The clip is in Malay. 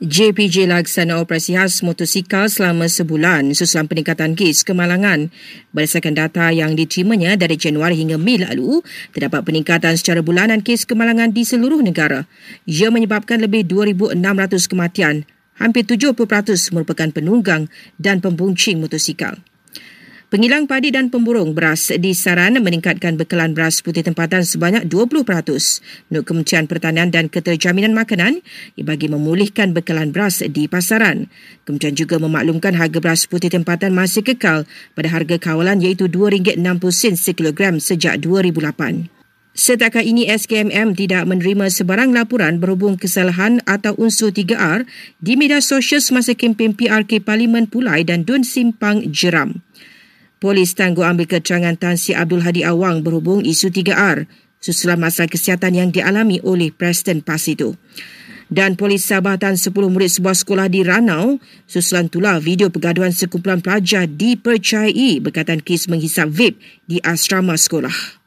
JPJ laksana operasi khas motosikal selama sebulan susulan peningkatan kes kemalangan. Berdasarkan data yang diterimanya dari Januari hingga Mei lalu, terdapat peningkatan secara bulanan kes kemalangan di seluruh negara. Ia menyebabkan lebih 2,600 kematian. Hampir 70% merupakan penunggang dan pembuncing motosikal. Pengilang padi dan pemburung beras disaran meningkatkan bekalan beras putih tempatan sebanyak 20% menurut Kementerian Pertanian dan Keterjaminan Makanan bagi memulihkan bekalan beras di pasaran. Kementerian juga memaklumkan harga beras putih tempatan masih kekal pada harga kawalan iaitu RM2.60 sekilogram sejak 2008. Setakat ini SKMM tidak menerima sebarang laporan berhubung kesalahan atau unsur 3R di media sosial semasa kempen PRK Parlimen Pulai dan Dun Simpang Jeram. Polis tangguh ambil keterangan Tan Sri Abdul Hadi Awang berhubung isu 3R susulan masalah kesihatan yang dialami oleh Preston PAS itu. Dan polis Sabah tan 10 murid sebuah sekolah di Ranau susulan tular video pergaduhan sekumpulan pelajar dipercayai berkaitan kes menghisap vape di asrama sekolah.